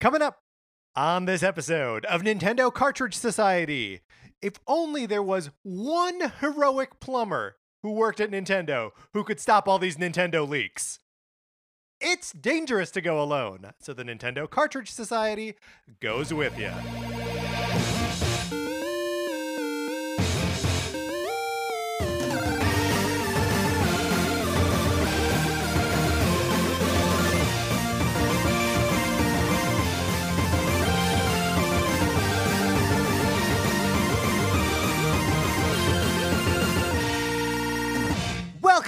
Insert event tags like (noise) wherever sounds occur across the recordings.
Coming up on this episode of Nintendo Cartridge Society, if only there was one heroic plumber who worked at Nintendo who could stop all these Nintendo leaks. It's dangerous to go alone, so the Nintendo Cartridge Society goes with you.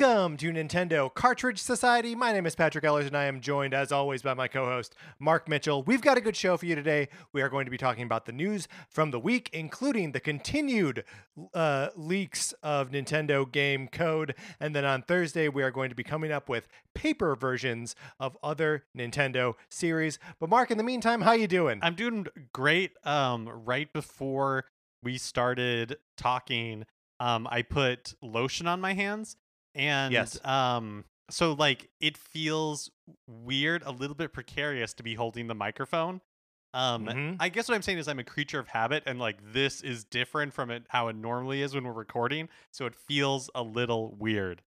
Welcome to Nintendo Cartridge Society. My name is Patrick Ellers, and I am joined, as always, by my co host, Mark Mitchell. We've got a good show for you today. We are going to be talking about the news from the week, including the continued uh, leaks of Nintendo game code. And then on Thursday, we are going to be coming up with paper versions of other Nintendo series. But, Mark, in the meantime, how you doing? I'm doing great. Um, right before we started talking, um, I put lotion on my hands, and Yes. um, so like it feels weird, a little bit precarious to be holding the microphone. Um, Mhm. I guess what I'm saying is I'm a creature of habit, and like this is different from it how it normally is when we're recording, so it feels a little weird.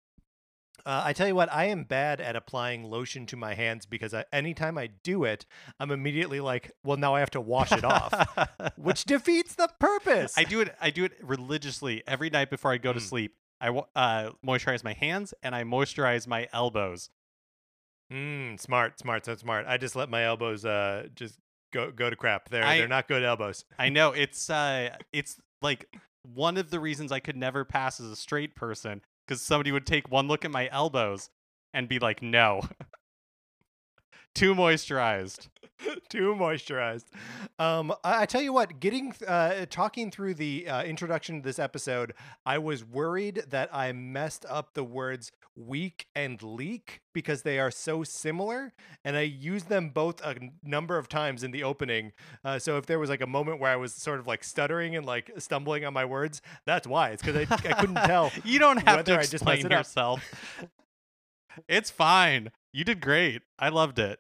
Uh, I tell you what, I am bad at applying lotion to my hands because I, anytime I do it, I'm immediately like, well, now I have to wash it off, which (laughs) defeats the purpose. I do it. I do it religiously every night before I go to Mm. sleep. I uh, moisturize my hands and I moisturize my elbows. Mm, smart, smart, so smart. I just let my elbows uh just go go to crap. They're I- they're not good elbows. I know it's uh, it's like one of the reasons I could never pass as a straight person because somebody would take one look at my elbows and be like, "No, (laughs) too moisturized." (laughs) Too moisturized. Um, I, I tell you what, getting uh, talking through the uh, introduction to this episode, I was worried that I messed up the words weak and leak because they are so similar, and I used them both a number of times in the opening. Uh, so if there was like a moment where I was sort of like stuttering and like stumbling on my words, that's why. It's because I, I couldn't (laughs) tell. you don't have whether to I just explain messed it up. yourself. (laughs) it's fine. You did great. I loved it.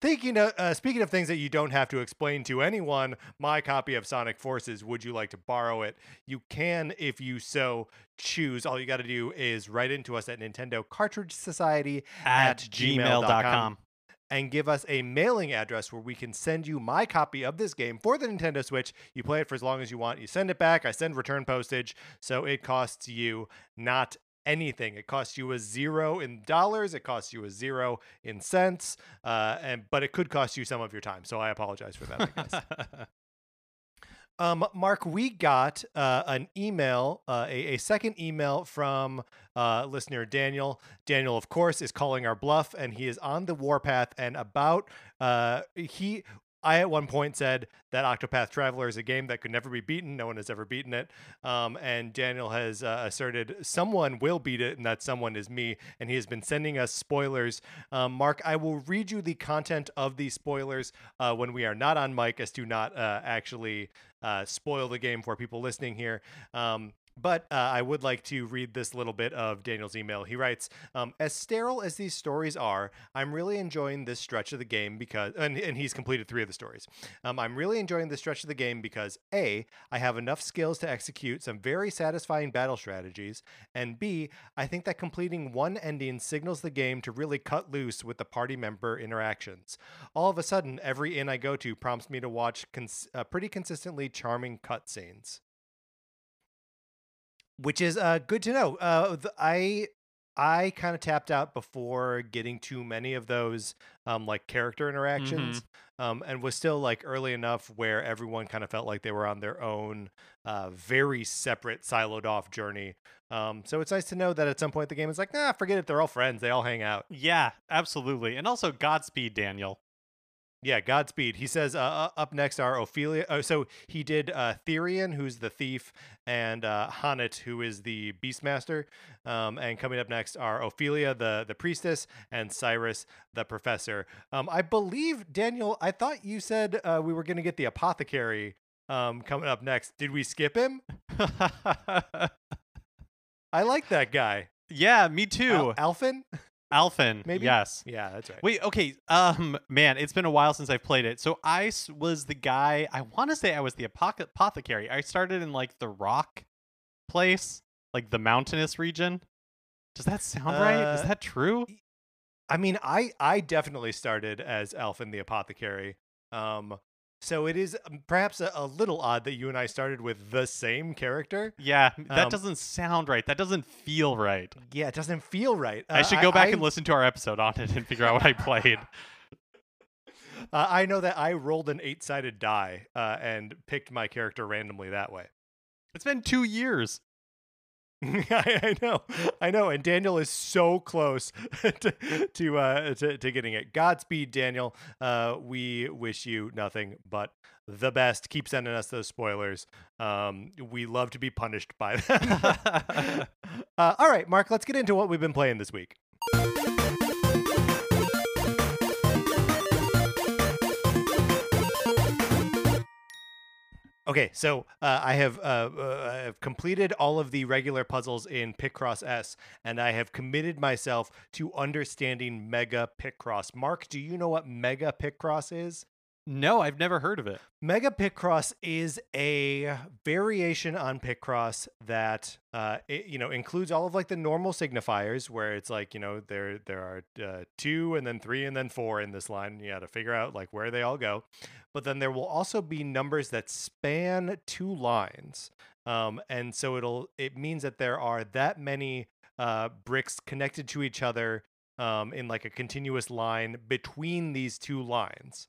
Thinking of, uh, speaking of things that you don't have to explain to anyone, my copy of Sonic Forces, would you like to borrow it? You can if you so choose. All you got to do is write into us at Nintendo Cartridge Society At, At gmail.com. gmail.com. and give us a mailing address where we can send you my copy of this game for the Nintendo Switch. You play it for as long as you want. You send it back. I send return postage. So it costs you not anything. It costs you a zero in dollars. It costs you a zero in cents. Uh, and but it could cost you some of your time. So I apologize for that. I guess. (laughs) Um, Mark, we got uh, an email, uh, a, a second email from uh, listener Daniel. Daniel, of course, is calling our bluff, and he is on the warpath. And about uh, he, I at one point said that Octopath Traveler is a game that could never be beaten. No one has ever beaten it. Um, and Daniel has uh, asserted someone will beat it, and that someone is me. And he has been sending us spoilers. Um, Mark, I will read you the content of these spoilers uh, when we are not on mic, as to not uh, actually uh, spoil the game for people listening here. Um, but uh, I would like to read this little bit of Daniel's email. He writes, um, "As sterile as these stories are, I'm really enjoying this stretch of the game because, and, and he's completed three of the stories. Um, I'm really enjoying this stretch of the game because a, I have enough skills to execute some very satisfying battle strategies, and b, I think that completing one ending signals the game to really cut loose with the party member interactions. All of a sudden, every inn I go to prompts me to watch cons- uh, pretty consistently charming cutscenes." Which is uh, good to know. Uh, th- I I kind of tapped out before getting too many of those um, like character interactions, um, and was still like early enough where everyone kind of felt like they were on their own, uh, very separate, siloed off journey. Um, so it's nice to know that at some point the game is like, nah, forget it. They're all friends. They all hang out. yeah, absolutely. And also, Godspeed, Daniel. Yeah, Godspeed. He says uh, uh, up next are Ophelia. Oh, so he did uh, Therion, who's the thief, and uh, H'aanit, who is the Beastmaster. Um, and coming up next are Ophelia, the the priestess, and Cyrus, the professor. Um, I believe Daniel. I thought you said uh, we were going to get the apothecary um, coming up next. Did we skip him? (laughs) I like that guy. yeah, me too. Al- Alfyn. (laughs) Alfyn. Maybe? Yes. Yeah, that's right. Wait, okay. Um, man, it's been a while since I've played it. So I was the guy. I want to say I was the apothecary. I started in like the rock place, like the mountainous region. Does that sound right? Is Uh, that true? I mean, I I definitely started as Alfyn the apothecary. Um, so it is um, perhaps a, a little odd that you and I started with the same character. Yeah, that um, doesn't sound right. That doesn't feel right. Yeah, it doesn't feel right. I Uh, should go back I, and listen to our episode on it and figure out what I played. (laughs) Uh, I know that I rolled an eight-sided die uh, and picked my character randomly that way. It's been two years. I, (laughs) I know, I know, and Daniel is so close (laughs) to to, uh, to to getting it. Godspeed, Daniel. Uh, we wish you nothing but the best. Keep sending us those spoilers. Um, we love to be punished by them. (laughs) uh, all right, Mark. Let's get into what we've been playing this week. Okay, so uh, I have uh, uh, I have completed all of the regular puzzles in Picross S, and I have committed myself to understanding Mega Picross. Mark, do you know what Mega Picross is? No, I've never heard of it. Mega Picross is a variation on Picross that uh, it, you know includes all of like the normal signifiers, where it's like you know there there are uh, two and then three and then four in this line. You got to figure out like where they all go, but then there will also be numbers that span two lines, um, and so it'll it means that there are that many uh, bricks connected to each other um, in like a continuous line between these two lines.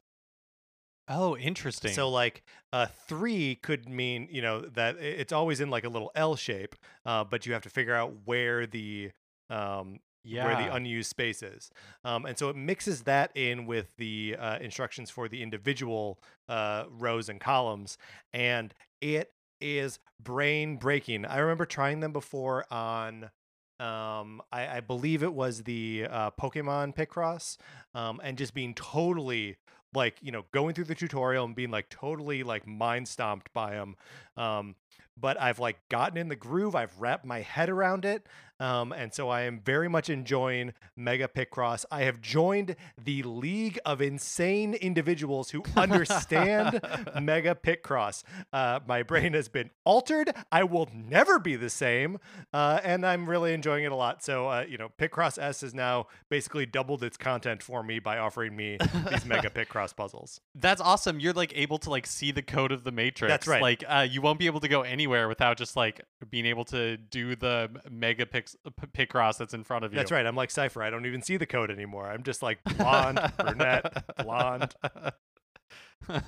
Oh, interesting. So like uh, three could mean you know that it's always in like a little L shape, uh, but you have to figure out where the um, yeah, where the unused space is, um, and so it mixes that in with the uh, instructions for the individual uh, rows and columns, and it is brain breaking. I remember trying them before on. Um, I, I believe it was the uh, Pokemon Picross, um, and just being totally like you know going through the tutorial and being like totally like mind stomped by them um but i've like gotten in the groove i've wrapped my head around it um and so i am very much enjoying mega picross i have joined the league of insane individuals who understand (laughs) mega picross uh my brain has been altered i will never be the same uh and i'm really enjoying it a lot so uh you know picross s has now basically doubled its content for me by offering me these mega (laughs) picross puzzles That's awesome. You're like able to like see the code of the matrix. That's right. Like uh, you won't be able to go anywhere without just like being able to do the mega pix- p- picross that's in front of you. That's right. I'm like Cypher. I don't even see the code anymore. I'm just like blonde, brunette, blonde. (laughs) uh,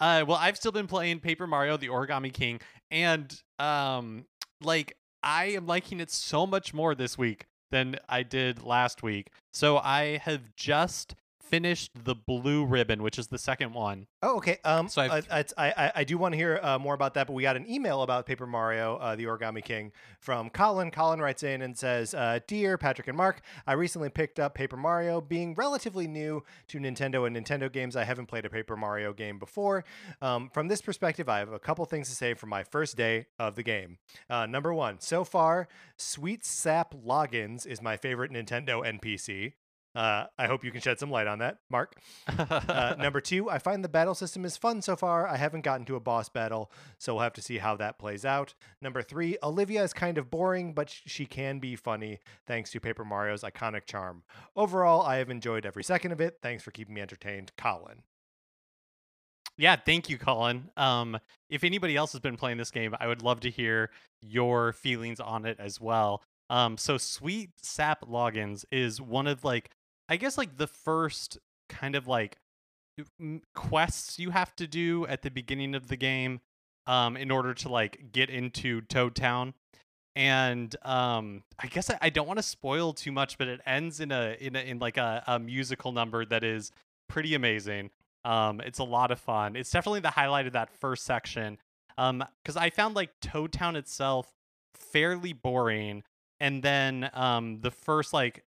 well, I've still been playing Paper Mario: The Origami King, and um, like I am liking it so much more this week than I did last week. So I have just finished the Blue Ribbon, which is the second one. Oh, okay. Um, So I, I, I, I do want to hear uh, more about that, but we got an email about Paper Mario, uh, the Origami King, from Colin. Colin writes in and says, uh, "Dear Patrick and Mark, I recently picked up Paper Mario. Being relatively new to Nintendo and Nintendo games, I haven't played a Paper Mario game before. Um, from this perspective, I have a couple things to say from my first day of the game. Uh, number one, so far, Sweet Sap Logins is my favorite Nintendo NPC." Uh, I hope you can shed some light on that, Mark. (laughs) Uh, number two, I find the battle system is fun so far. I haven't gotten to a boss battle, so we'll have to see how that plays out. Number three, Olivia is kind of boring, but sh- she can be funny thanks to Paper Mario's iconic charm. Overall, I have enjoyed every second of it. Thanks for keeping me entertained, Colin. yeah, thank you, Colin. Um, if anybody else has been playing this game, I would love to hear your feelings on it as well. Um, so Sweet Sap Logins is one of like, I guess like the first kind of like quests you have to do at the beginning of the game, um, in order to like get into Toad Town. And um, I guess I, I don't want to spoil too much, but it ends in a in a, in like a, a musical number that is pretty amazing. Um, it's a lot of fun. It's definitely the highlight of that first section. Um, because I found like Toad Town itself fairly boring, and then um, the first like,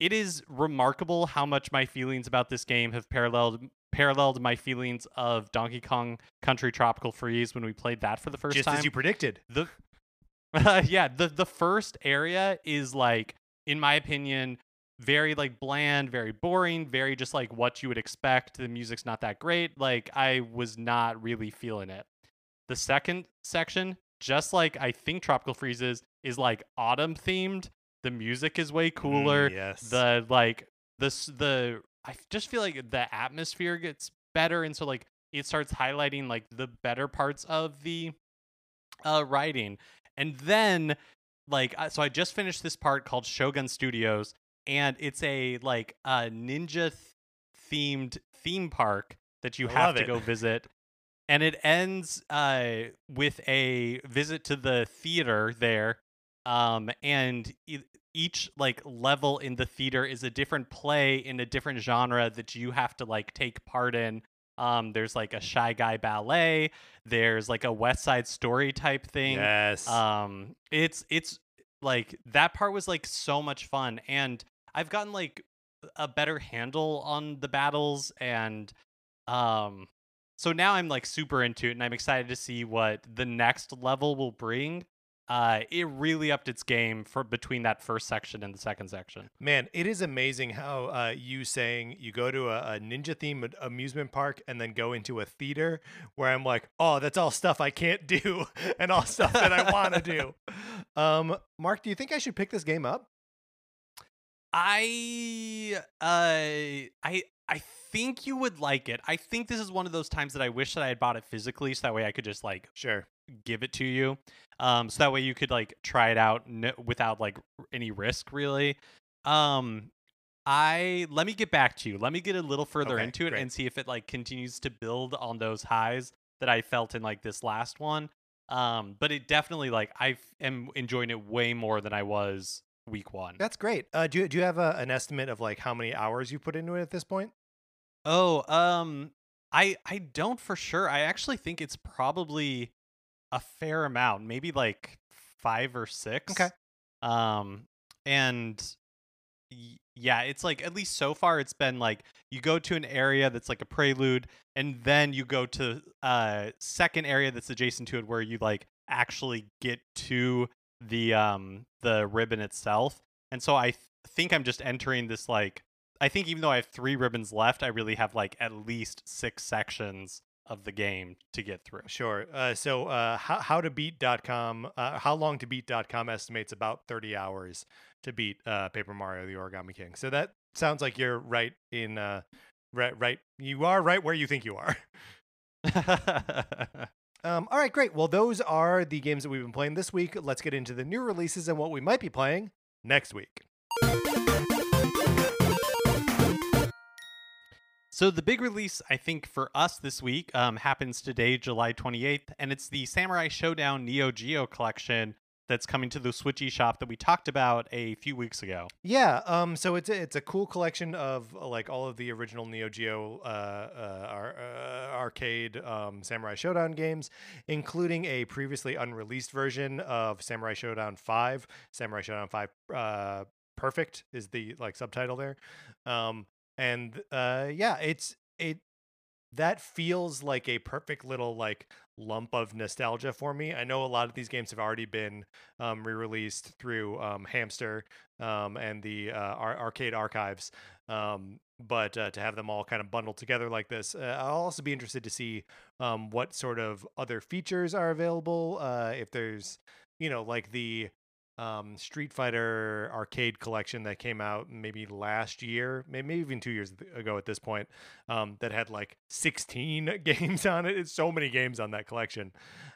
it is remarkable how much my feelings about this game have paralleled paralleled my feelings of Donkey Kong Country Tropical Freeze when we played that for the first Just time as you predicted. the (laughs) yeah the the first area is like in my opinion, very like bland, very boring, very just like what you would expect. The music's not that great. Like I was not really feeling it. The second section, just like I think Tropical Freezes, is like autumn themed. The music is way cooler. Mm, yes. The like this the I just feel like the atmosphere gets better, and so like it starts highlighting like the better parts of the uh writing, and then like uh, so I just finished this part called Shogun Studios, and it's a like a ninja themed theme park that you I have to it. go (laughs) visit. And it ends uh, with a visit to the theater there, um, and e- each like level in the theater is a different play in a different genre that you have to like take part in. Um, there's like a shy guy ballet. There's like a West Side Story type thing. yes. Um, it's it's like that part was like so much fun, and I've gotten like a better handle on the battles, and um, so now I'm like super into it, and I'm excited to see what the next level will bring. Uh, it really upped its game for between that first section and the second section. Man, it is amazing how uh, you saying you go to a, a ninja themed amusement park and then go into a theater where I'm like, oh, that's all stuff I can't do (laughs) and all stuff that I want to do. (laughs) Um, Mark, do you think I should pick this game up? I uh I I think you would like it. I think this is one of those times that I wish that I had bought it physically, so that way I could just like Sure. Give it to you. Um, so that way you could like try it out n- without like any risk, really. Um, I let me get back to you. Let me get a little further Okay, into it great. and see if it like continues to build on those highs that I felt in like this last one. Um, but it definitely like I am enjoying it way more than I was week one. That's great. Uh, do you, do you have a, an estimate of like how many hours you put into it at this point? Oh, um, I I don't for sure. I actually think it's probably a fair amount, maybe like five or six. Okay. Um, and y- yeah, it's like at least so far, it's been like you go to an area that's like a prelude, and then you go to a second area that's adjacent to it, where you like actually get to the um the ribbon itself. And so I th- think I'm just entering this like I think even though I have three ribbons left, I really have like at least six sections of the game to get through. Sure. Uh, so uh, how, how to beat.com, uh, how long to beat.com estimates about 30 hours to beat uh, Paper Mario, the Origami King. So that sounds like you're right in, uh, right, right. You are right where you think you are. (laughs) Um, all right, great. Well, those are the games that we've been playing this week. Let's get into the new releases and what we might be playing next week. So the big release, I think, for us this week um, happens today, July 28th, and it's the Samurai Shodown Neo Geo collection that's coming to the Switch eShop that we talked about a few weeks ago. Yeah, um, so it's a, it's a cool collection of like all of the original Neo Geo uh, uh, ar- uh, arcade um, Samurai Shodown games, including a previously unreleased version of Samurai Shodown Five. Samurai Shodown Five uh, Perfect is the like subtitle there, um, and uh, yeah, it's it that feels like a perfect little like lump of nostalgia for me. I know a lot of these games have already been um, re-released through um, Hamster um, and the uh, ar- arcade archives, um, but uh, to have them all kind of bundled together like this, uh, I'll also be interested to see um, what sort of other features are available. Uh, if there's, you know, like the um, Street Fighter arcade collection that came out maybe last year, maybe even two years ago at this point, um, that had like 16 (laughs) games on it. It's so many games on that collection.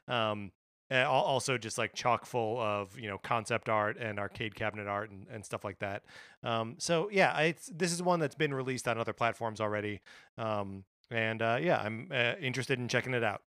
Um, also just like chock full of you know concept art and arcade cabinet art and, and stuff like that. Um, so yeah, this is one that's been released on other platforms already. Um, and uh, yeah, I'm uh, interested in checking it out.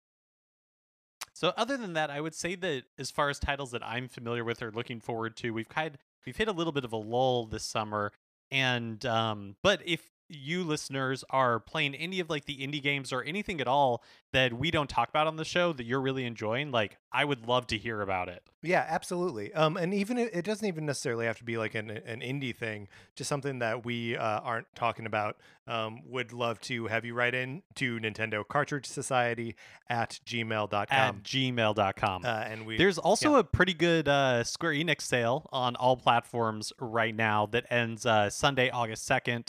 So other than that, I would say that as far as titles that I'm familiar with or looking forward to, we've kind we've hit a little bit of a lull this summer. And um, but if you listeners are playing any of like the indie games or anything at all that we don't talk about on the show that you're really enjoying, like I would love to hear about it. Yeah, absolutely. Um, and even it, doesn't even necessarily have to be like an an indie thing, just something that we uh, aren't talking about. Um, would love to have you write in to Nintendo Cartridge Society at gmail.com. At gmail.com. uh, and we There's also yeah. a pretty good uh, Square Enix sale on all platforms right now that ends uh, Sunday, August 2nd.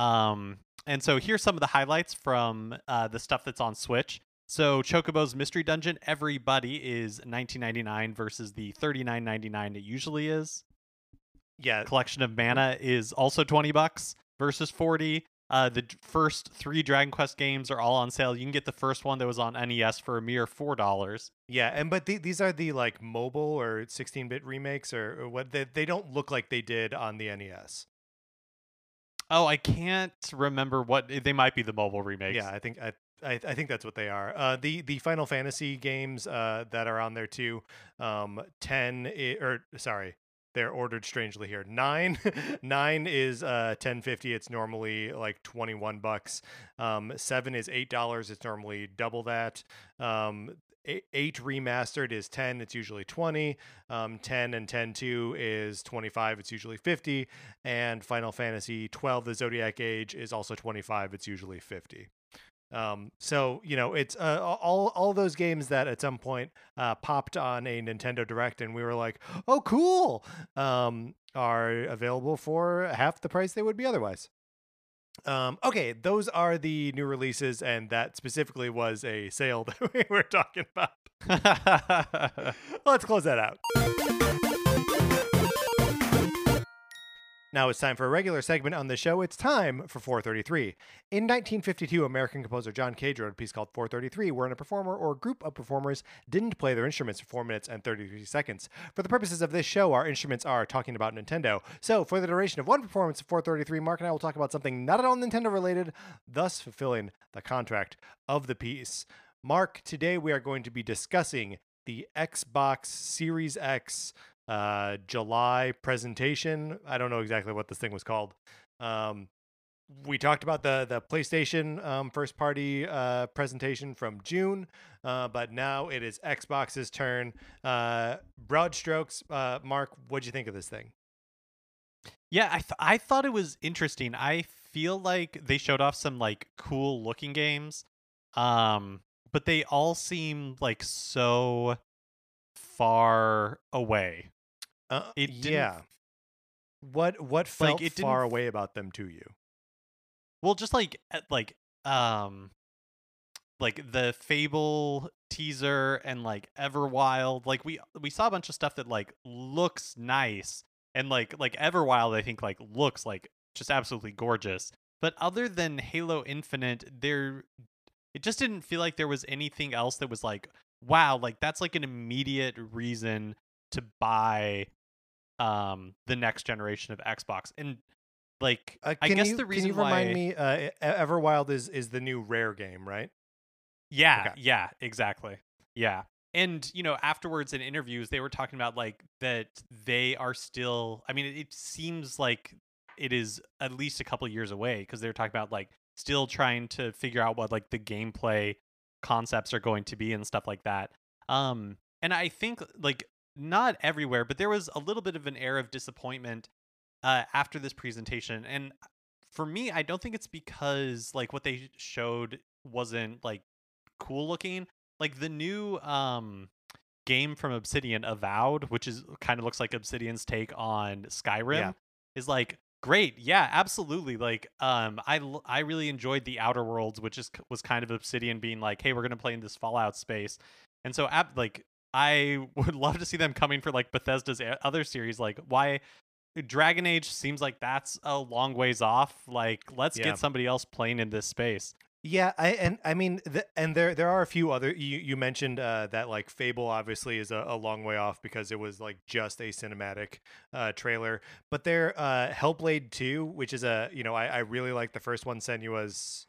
Um, and so here's some of the highlights from uh, the stuff that's on Switch. So Chocobo's Mystery Dungeon, everybody is 19.99 versus the 39.99 it usually is. yeah, Collection of Mana is also 20 bucks versus 40. Uh, the first three Dragon Quest games are all on sale. You can get the first one that was on NES for a mere four dollars. yeah, and but the, these are the like mobile or 16-bit remakes or, or what they, they don't look like they did on the NES. Oh, I can't remember what they might be the mobile remakes. Yeah, I think I, I I think that's what they are. Uh, the the Final Fantasy games uh, that are on there too. Um, ten i- or sorry, they're ordered strangely here. Nine (laughs) nine is uh ten fifty. It's normally like twenty one bucks. Um, seven is eight dollars. It's normally double that. Um, eight, remastered is 10 it's usually 20 um, 10 and 10 2 is 25 it's usually 50 and final fantasy 12 the zodiac age is also 25 it's usually 50 um, so you know it's uh, all all those games that at some point uh, popped on a Nintendo Direct and we were like, oh cool, um, are available for half the price they would be otherwise. Um, okay, those are the new releases, and that specifically was a sale (laughs) that we were talking about. (laughs) Let's close that out. Now it's time for a regular segment on the show. It's time for 433. In 1952, American composer John Cage wrote a piece called 433, wherein a performer or group of performers didn't play their instruments for 4 minutes and 33 seconds. For the purposes of this show, our instruments are talking about Nintendo. So, for the duration of one performance of 433, Mark and I will talk about something not at all Nintendo related, thus fulfilling the contract of the piece. Mark, today we are going to be discussing the Xbox Series X uh, July presentation. I don't know exactly what this thing was called. Um, we talked about the the PlayStation um, first party uh, presentation from June, uh, but now it is Xbox's turn. Uh, broad strokes, uh, Mark, what'd you think of this thing? Yeah, I th- I thought it was interesting. I feel like they showed off some like cool looking games, um, but they all seem like so far away. Uh, It yeah. What what felt it far away about them to you? Well, just like like um, like the Fable teaser and like Everwild. Like we we saw a bunch of stuff that like looks nice and like like Everwild. I think like looks like just absolutely gorgeous. But other than Halo Infinite, there it just didn't feel like there was anything else that was like wow, like that's like an immediate reason to buy um the next generation of Xbox. And like Uh, I guess you, the reason can you remind why me? Uh, Everwild is is the new Rare game, right? Yeah, Okay. yeah, exactly. Yeah. And, you know, afterwards in interviews, they were talking about like that they are still, I mean, it, it seems like it is at least a couple years away because they're talking about like still trying to figure out what like the gameplay concepts are going to be and stuff like that. Um, and I think like not everywhere, but there was a little bit of an air of disappointment uh, after this presentation. And for me, I don't think it's because like what they showed wasn't like cool looking. Like the new um game from Obsidian, Avowed, which is kind of looks like Obsidian's take on Skyrim, Yeah. is like great. Yeah, absolutely. Like um I l- I really enjoyed the Outer Worlds, which is was kind of Obsidian being like, "Hey, we're going to play in this Fallout space." And so ab- like I (laughs) would love to see them coming for like Bethesda's other series like why Dragon Age seems like that's a long ways off. Like, let's Yeah. get somebody else playing in this space. Yeah, I and I mean, the, and there there are a few other. You you mentioned uh, that like Fable obviously is a, a long way off because it was like just a cinematic uh, trailer. But there, uh, Hellblade Two, which is a you know I, I really like the first one. Senua's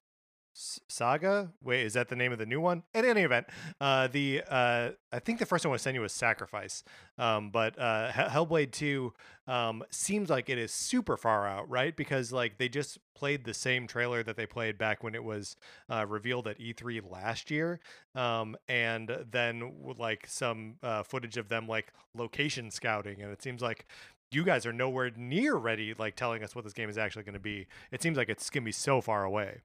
Saga. Wait, is that the name of the new one? In any event, uh, the uh, I think the first one was Senua's Sacrifice, um, but uh, Hell- Hellblade Two um, seems like it is super far out, right? Because like they just played the same trailer that they played back when it was uh, revealed at E3 last year, um, and then like some uh, footage of them like location scouting, and it seems like you guys are nowhere near ready, like telling us what this game is actually going to be. It seems like it's going to be so far away.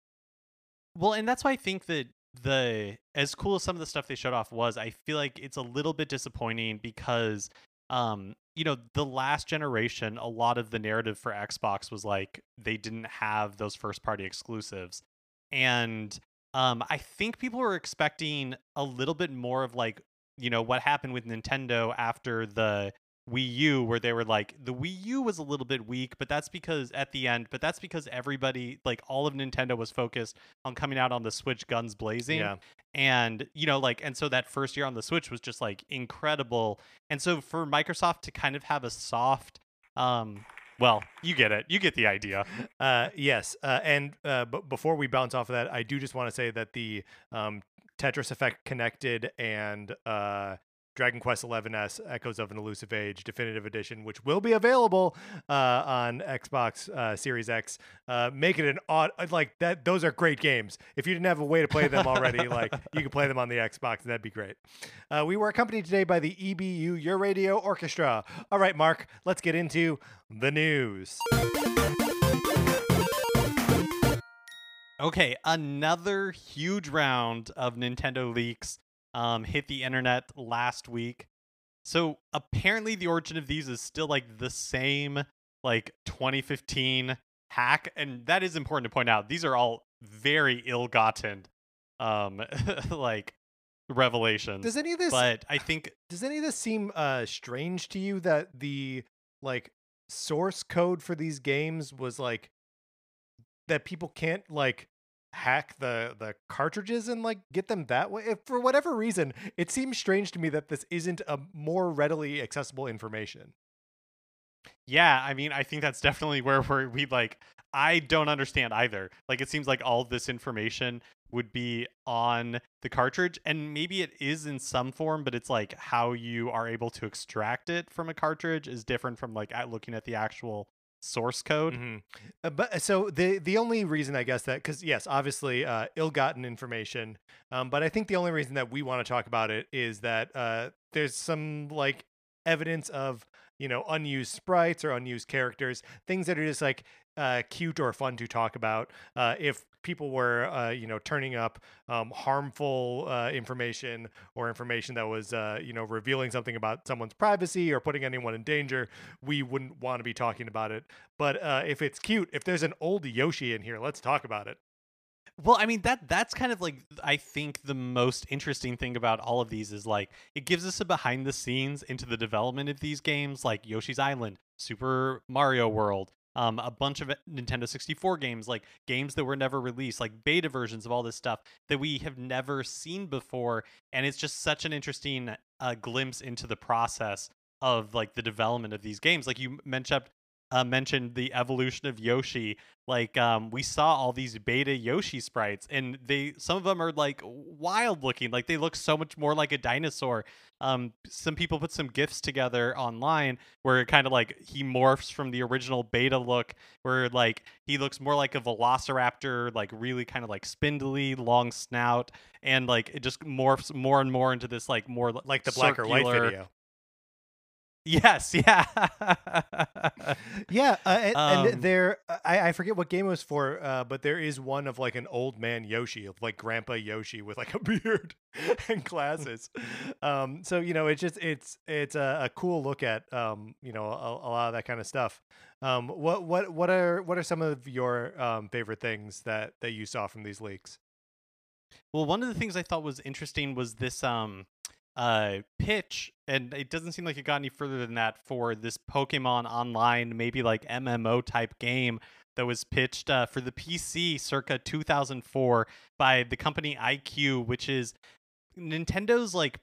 Well, and that's why I think that the as cool as some of the stuff they showed off was, I feel like it's a little bit disappointing because um you know the last generation a lot of the narrative for xbox was like they didn't have those first party exclusives. And um i think people were expecting a little bit more of like you know what happened with nintendo after the Wii U where they were like the Wii U was a little bit weak, but that's because at the end, but that's because everybody like all of Nintendo was focused on coming out on the Switch guns blazing. Yeah. And you know like and so that first year on the Switch was just like incredible. And so for Microsoft to kind of have a soft um well, you get it. You get the idea. (laughs) Uh, yes, uh, and uh, b- before we bounce off of that, I do just want to say that the um, Tetris Effect Connected and uh, Dragon Quest XI's Echoes of an Elusive Age Definitive Edition, which will be available uh, on Xbox uh, Series X, uh, make it an odd like that. Those are great games. If you didn't have a way to play them already, (laughs) like you can play them on the Xbox, and that'd be great. Uh, we were accompanied today by the EBU Euroradio Orchestra. All right, Mark, let's get into the news. Okay, another huge round of Nintendo leaks um, hit the internet last week. So apparently, the origin of these is still like the same, like 2015 hack, and that is important to point out. These are all very ill-gotten, um, (laughs) like revelations. Does any of this but I think does any of this seem uh strange to you that the like source code for these games was like that people can't like hack the the cartridges and like get them that way if for whatever reason it seems strange to me that this isn't a more readily accessible information Yeah, I mean, I think that's definitely where we're, we like. I don't understand either. Like, it seems like all this information would be on the cartridge, and maybe it is in some form, but it's like how you are able to extract it from a cartridge is different from like at looking at the actual source code. Mhm. Uh, but so the the only reason I guess that because yes, obviously uh, ill-gotten information, um, but I think the only reason that we want to talk about it is that uh, there's some like evidence of you know unused sprites or unused characters, things that are just like uh, cute or fun to talk about. Uh, if people were uh, you know turning up um, harmful uh, information or information that was uh, you know revealing something about someone's privacy or putting anyone in danger, we wouldn't want to be talking about it. But uh, if it's cute, if there's an old Yoshi in here, let's talk about it. Well, I mean that that's kind of like I think the most interesting thing about all of these is like it gives us a behind the scenes into the development of these games like Yoshi's Island, Super Mario World, um, a bunch of Nintendo 64 games, like games that were never released, like beta versions of all this stuff that we have never seen before, and it's just such an interesting uh, glimpse into the process of like the development of these games. Like you mentioned, uh, mentioned the evolution of Yoshi. Like um, we saw all these beta Yoshi sprites, and they some of them are like wild looking. Like they look so much more like a dinosaur. Um, some people put some gifs together online where it kind of like he morphs from the original beta look, where like he looks more like a velociraptor, like really kind of like spindly, long snout, and like it just morphs more and more into this like more Like the black or white video. Yes, yeah. (laughs) Yeah, uh, and, Um, and there, I, I forget what game it was for, uh, but there is one of like an old man Yoshi, of like Grandpa Yoshi with like a (laughs) beard and glasses. um, so you know, it's just it's it's a, a cool look at um, you know, a, a lot of that kind of stuff. Um, what what what are what are some of your um, favorite things that that you saw from these leaks? Well, one of the things I thought was interesting was this um uh pitch and it doesn't seem like it got any further than that for this Pokemon online maybe like MMO type game that was pitched uh, for the PC circa 2004 by the company iQue which is Nintendo's like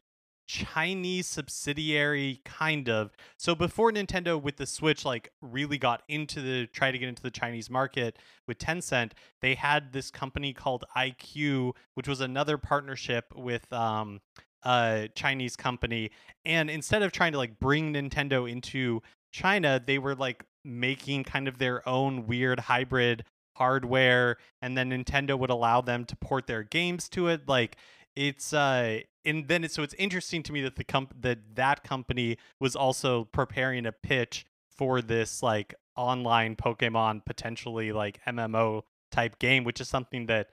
Chinese subsidiary kind of. So before Nintendo with the Switch like really got into the try to get into the Chinese market with Tencent, they had this company called iQue, which was another partnership with um a Chinese company and instead of trying to like bring Nintendo into China, they were like making kind of their own weird hybrid hardware and then Nintendo would allow them to port their games to it like it's uh and then it's so it's interesting to me that the comp that that company was also preparing a pitch for this like online Pokemon potentially like MMO type game, which is something that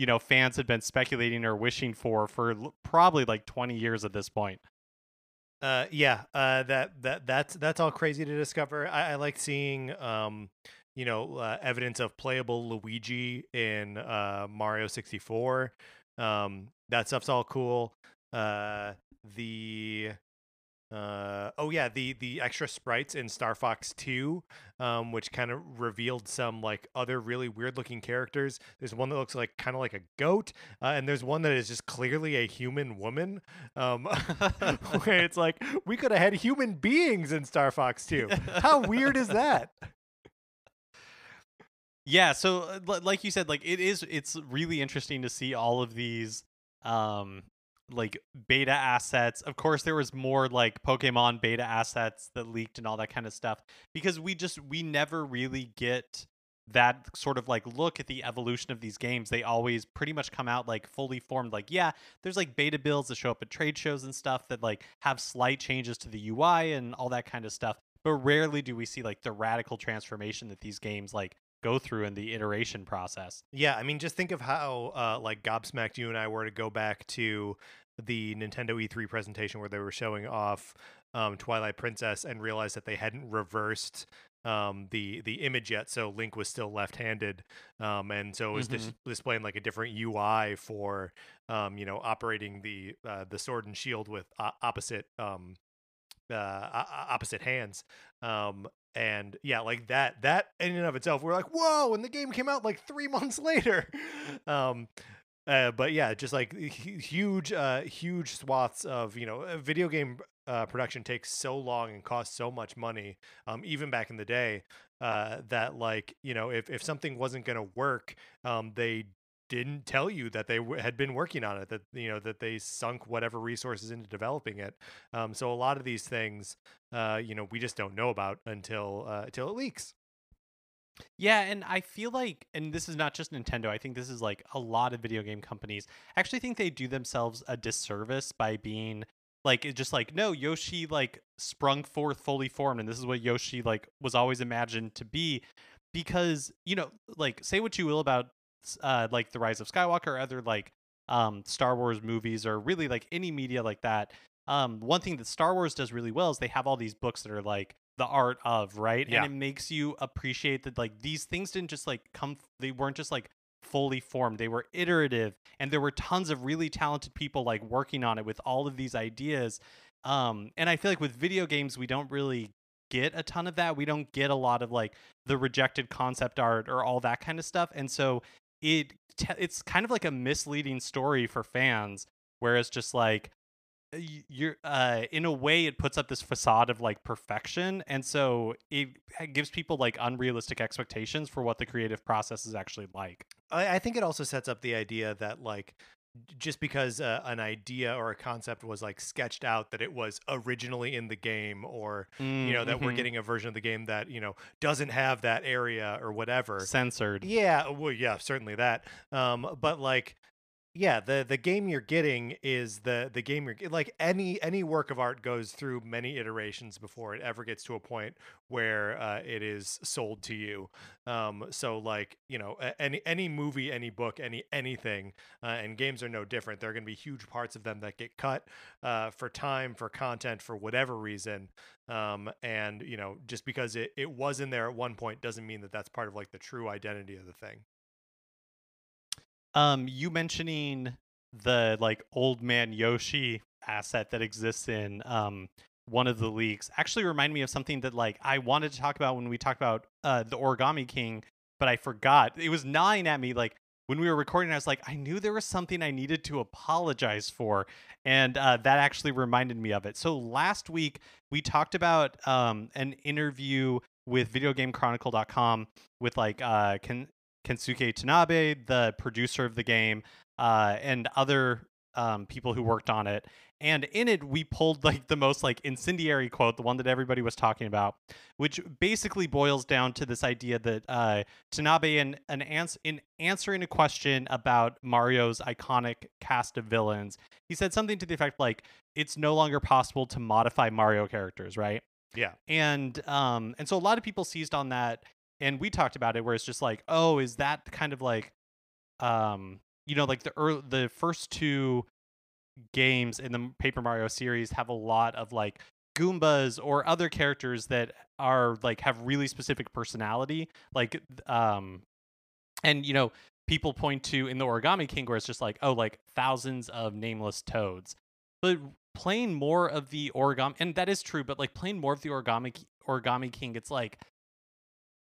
you know fans had been speculating or wishing for for l- probably like 20 years at this point. Uh, yeah, uh, that that that's that's all crazy to discover. I, I like seeing, um, you know, uh, evidence of playable Luigi in uh, Mario sixty four. Um, that stuff's all cool. Uh, the uh, oh yeah, the the extra sprites in Star Fox 2, um, which kind of revealed some like other really weird looking characters. There's one that looks like kind of like a goat, uh, and there's one that is just clearly a human woman. Um, (laughs) where it's like we could have had human beings in Star Fox 2. How weird is that? Yeah, so uh, like you said, like it is it's really interesting to see all of these um like beta assets. Of course there was more like Pokemon beta assets that leaked and all that kind of stuff because we just we never really get that sort of like look at the evolution of these games. They always pretty much come out like fully formed like yeah, there's like beta builds that show up at trade shows and stuff that like have slight changes to the UI and all that kind of stuff. But rarely do we see like the radical transformation that these games like go through in the iteration process. Yeah, I mean, just think of how uh, like gobsmacked you and I were to go back to the Nintendo E3 presentation where they were showing off um, Twilight Princess and realized that they hadn't reversed um, the the image yet, so Link was still left-handed, um, and so it was dis- displaying like a different UI for um, you know operating the uh, the sword and shield with o- opposite um, uh, opposite hands. Um, and yeah, like that that in and of itself, we're like, whoa! And the game came out like three (laughs) months later. um, uh, but yeah, just like huge, uh, huge swaths of you know, video game uh, production takes so long and costs so much money, um, even back in the day, uh, that like you know, if if something wasn't gonna work, um, they didn't tell you that they w- had been working on it that you know that they sunk whatever resources into developing it um, so a lot of these things uh, you know we just don't know about until uh, until it leaks Yeah, and I feel like, and this is not just Nintendo, I think this is like a lot of video game companies. I actually think they do themselves a disservice by being like, it just like, no, Yoshi like sprung forth fully formed, and this is what Yoshi like was always imagined to be. Because, you know, like, say what you will about uh, like The Rise of Skywalker or other like um, Star Wars movies or really like any media like that. Um, one thing that Star Wars does really well is they have all these books that are like the art of, right? Yeah. And it makes you appreciate that like these things didn't just like come they weren't just like fully formed. They were iterative and there were tons of really talented people like working on it with all of these ideas. Um and I feel like with video games we don't really get a ton of that. We don't get a lot of like the rejected concept art or all that kind of stuff. And so it te- it's kind of like a misleading story for fans where it's just like you're uh in a way it puts up this facade of like perfection and so it gives people like unrealistic expectations for what the creative process is actually like. I, I think it also sets up the idea that like just because uh, an idea or a concept was like sketched out that it was originally in the game or you know that we're Mhm. getting a version of the game that you know doesn't have that area or whatever. Censored. Yeah well yeah certainly that. Um but like yeah the the game you're getting is the the game you're like any any work of art goes through many iterations before it ever gets to a point where uh, it is sold to you. Um so like you know any any movie any book any anything uh, and games are no different. There are going to be huge parts of them that get cut uh, for time for content for whatever reason. Um and you know just because it, it was in there at one point doesn't mean that that's part of like the true identity of the thing um you mentioning the like old man yoshi asset that exists in um one of the leaks actually remind me of something that like i wanted to talk about when we talked about uh the origami king but i forgot it was gnawing at me like when we were recording, I was like, I knew there was something I needed to apologize for, and uh, that actually reminded me of it. So last week we talked about um, an interview with VideoGameChronicle.com with like uh, Ken- Kensuke Tanabe, the producer of the game, uh, and other um, people who worked on it. And in it, we pulled (laughs) like the most like incendiary quote, the one that everybody was talking about, which basically boils down to this idea that uh, Tanabe, in an ans- in answering a question about Mario's iconic cast of villains, he said something to the effect like, "It's no longer possible to modify Mario characters, right?" Yeah. And um, and so a lot of people seized on that, and we talked about it, where it's just like, oh, is that kind of like, um, you know, like the early, the first two games in the Paper Mario series have a lot of like Goombas or other characters that are like have really specific personality, like um, and you know people point to in the Origami King where it's just like oh like thousands of nameless toads, but playing more of the origami and that is true, but like playing more of the Origami Origami King, it's like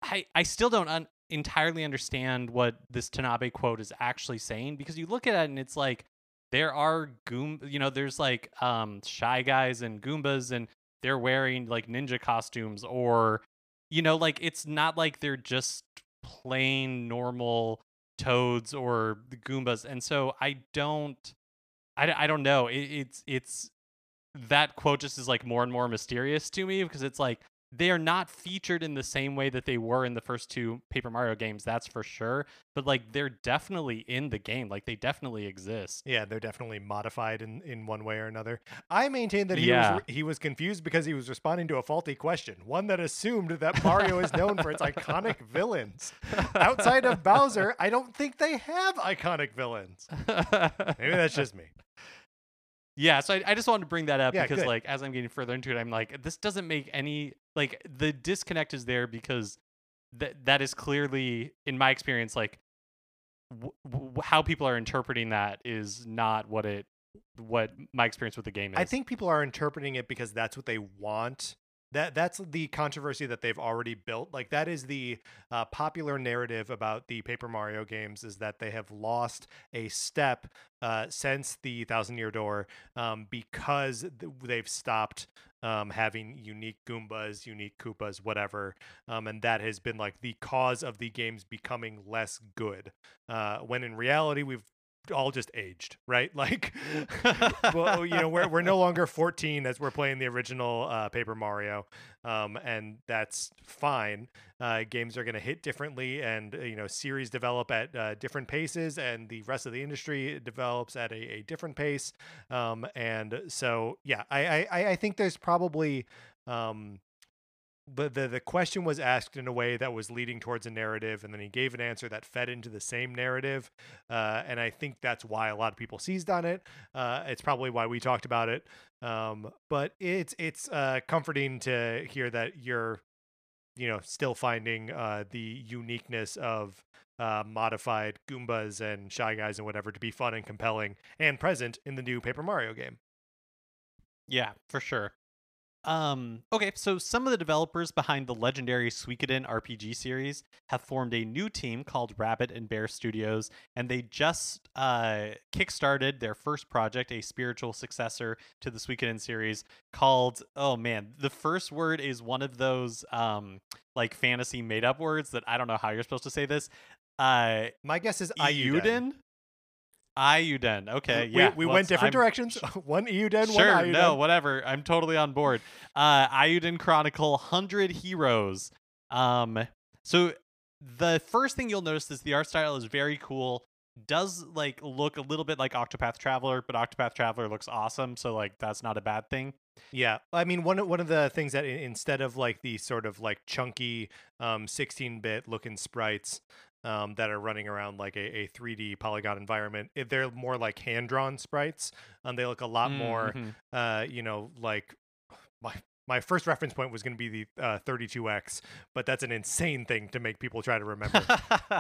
I I still don't un- entirely understand what this Tanabe quote is actually saying because you look at it and it's like there are goom you know there's like um shy guys and goombas and they're wearing like ninja costumes or you know like it's not like they're just plain normal toads or goombas. And so i don't i, I don't know. It, it's it's that quote just is like more and more mysterious to me because it's like they are not featured in the same way that they were in the first two Paper Mario games, that's for sure. But like they're definitely in the game. Like they definitely exist. Yeah, they're definitely modified in, in one way or another. I maintain that he Yeah. was he was confused because he was responding to a faulty question, one that assumed that Mario is known for its iconic (laughs) villains. Outside of (laughs) Bowser, I don't think they have iconic villains. (laughs) Maybe that's just me. Yeah, so I, I just wanted to bring that up Yeah, because good. like as I'm getting further into it, I'm like, this doesn't make any like the disconnect is there because that that is clearly, in my experience, like w- w- how people are interpreting that is not what it what my experience with the game is. I think people are interpreting it because that's what they want. That that's the controversy that they've already built. Like that is the uh, popular narrative about the Paper Mario games is that they have lost a step uh, since the Thousand Year Door um, because they've stopped um, having unique Goombas, unique Koopas, whatever, um, and that has been like the cause of the games becoming less good. Uh, when in reality, we've all just aged, right? (laughs) Like, (laughs) well, you know, we're we're no (laughs) longer 14 as we're playing the original uh, Paper Mario, um, and that's fine. Uh, games are going to hit differently, and uh, you know, series develop at uh, different paces, and the rest of the industry develops at a, a different pace. Um, and so, yeah, I I, I I think there's probably um, but the the question was asked in a way that was leading towards a narrative, and then he gave an answer that fed into the same narrative, uh, and I think that's why a lot of people seized on it. Uh, it's probably why we talked about it. Um, but it's it's uh, comforting to hear that you're, you know, still finding uh, the uniqueness of uh, modified Goombas and Shy Guys and whatever to be fun and compelling and present in the new Paper Mario game. Yeah, for sure. Um, okay, so some of the developers behind the legendary Suikoden RPG series have formed a new team called Rabbit and Bear Studios, and they just uh, kickstarted their first project, a spiritual successor to the Suikoden series called, oh man, the first word is one of those um, like fantasy made up words that I don't know how you're supposed to say this. Uh, My guess is. Iuden? Iuden. Okay, we, yeah. we went different I'm- directions. (laughs) (laughs) one Euden, sure, one Ayuden. no, whatever. I'm totally on board. Uh, Eiyuden Chronicle, Hundred Heroes. Um, so the first thing you'll notice is the art style is very cool. Does like look a little bit like Octopath Traveler, but Octopath Traveler looks awesome, so like that's not a bad thing. Yeah, I mean one of- one of the things that instead of like the sort of like chunky um 16-bit looking sprites um that are running around like a, a 3D polygon environment, if they're more like hand-drawn sprites. Um, they look a lot more Mhm. uh you know like (sighs) my my first reference point was going to be the uh, 32x, but that's an insane thing to make people try to remember. (laughs)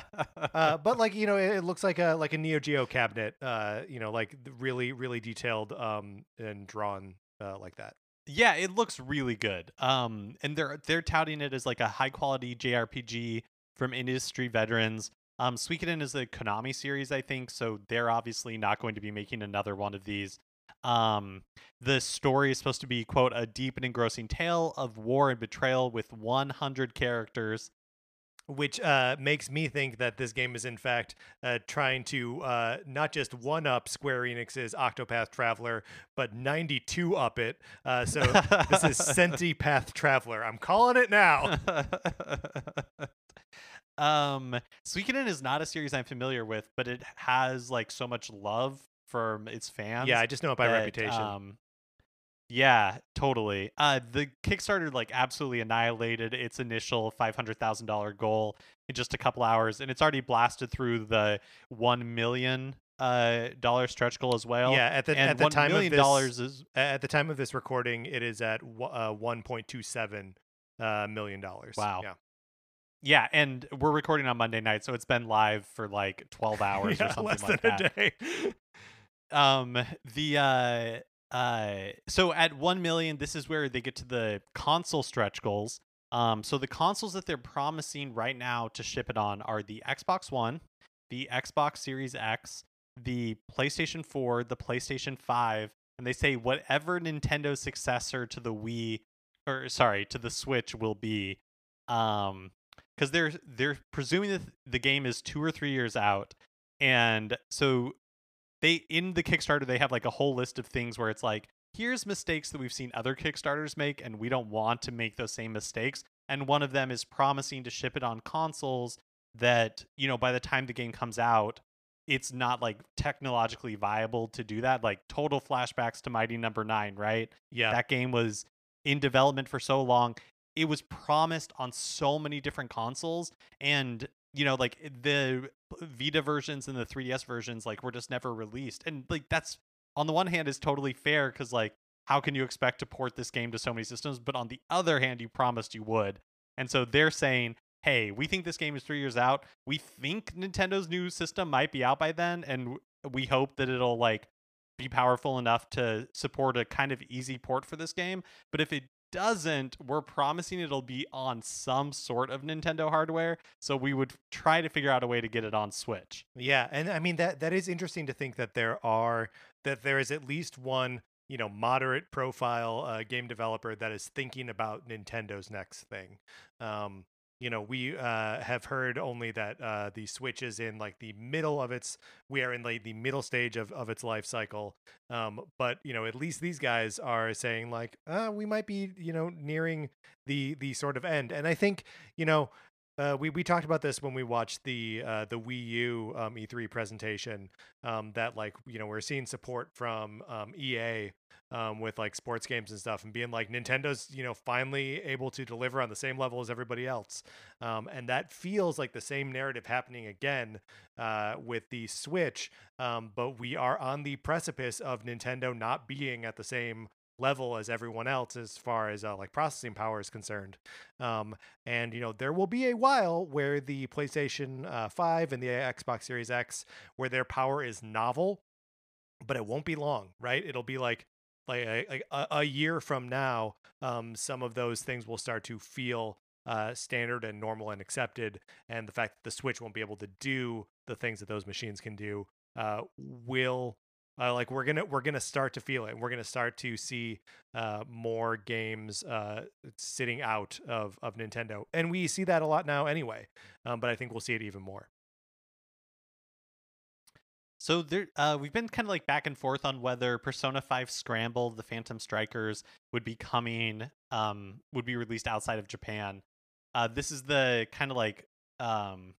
uh, but like you know, it, it looks like a like a Neo Geo cabinet. Uh, you know, like really really detailed um and drawn uh, like that. Yeah, it looks really good. Um, and they're they're touting it as like a high quality JRPG from industry veterans. Um, Suikoden is a Konami series, I think, so they're obviously not going to be making another one of these. Um, the story is supposed to be, quote, a deep and engrossing tale of war and betrayal with 100 characters. which uh, makes me think that this game is in fact uh, trying to uh, not just one up Square Enix's Octopath Traveler, but 92 up it. Uh, so this is (laughs) (laughs) Centipath Traveler. I'm calling it now. (laughs) um, Suikoden is not a series I'm familiar with, but it has like so much love from its fans. yeah, I just know it by that, reputation. Um, yeah, totally. Uh, the Kickstarter like absolutely annihilated its initial five hundred thousand dollar goal in just a couple hours, and it's already blasted through the one million uh dollar stretch goal as well. yeah, at the and at the one time of this, dollars is at the time of this recording, it is at uh, 1.27 uh, million dollars. Wow. Yeah. Yeah, and we're recording on Monday night, so it's been live for like twelve (laughs) hours Yeah, or something less like than that. a day. um the uh uh so at 1 million this is where they get to the console stretch goals um so the consoles that they're promising right now to ship it on are the Xbox 1 the Xbox Series X the PlayStation 4 the PlayStation 5 and they say whatever Nintendo's successor to the Wii or sorry to the Switch will be um cuz they're they're presuming that the game is 2 or 3 years out and so they in the Kickstarter they have like a whole list of things where it's like here's mistakes that we've seen other Kickstarters make and we don't want to make those same mistakes and one of them is promising to ship it on consoles that you know by the time the game comes out it's not like technologically viable to do that like total flashbacks to Mighty Number 9 right Yeah. that game was in development for so long it was promised on so many different consoles and you know like the vita versions and the 3ds versions like were just never released and like that's on the one hand is totally fair because like how can you expect to port this game to so many systems but on the other hand you promised you would and so they're saying hey we think this game is three years out. We think nintendo's new system might be out by then and we hope that it'll like be powerful enough to support a kind of easy port for this game but if it doesn't, we're promising it'll be on some sort of Nintendo hardware. So we would try to figure out a way to get it on Switch. Yeah, and I mean that that is interesting to think that there are that there is at least one you know moderate profile uh, game developer that is thinking about Nintendo's next thing. Um, you know, we uh, have heard only that uh, the Switch is in like the middle of its. We are in like the middle stage of, of its life cycle. Um, but you know, at least these guys are saying like, uh, we might be you know nearing the the sort of end. And I think you know uh, we we talked about this when we watched the uh, the Wii U um, E3 presentation. Um, that like you know we're seeing support from um, EA um, with like sports games and stuff, and being like Nintendo's you know finally able to deliver on the same level as everybody else, um, and that feels like the same narrative happening again uh, with the Switch. Um, but we are on the precipice of Nintendo not being at the same level as everyone else as far as uh, like processing power is concerned. Um, and you know there will be a while where the PlayStation uh, 5 and the Xbox Series X where their power is novel, but it won't be long, right? It'll be like like a, a, year from now, um, some of those things will start to feel uh, standard and normal and accepted, and the fact that the Switch won't be able to do the things that those machines can do uh, will uh, like we're gonna we're gonna start to feel it. We're gonna start to see uh, more games uh, sitting out of of Nintendo, and we see that a lot now anyway. Um, but I think we'll see it even more. So there, uh, we've been kind of like back and forth on whether Persona 5 Scramble, the Phantom Strikers, would be coming, um, would be released outside of Japan. Uh, this is the kind of like, um,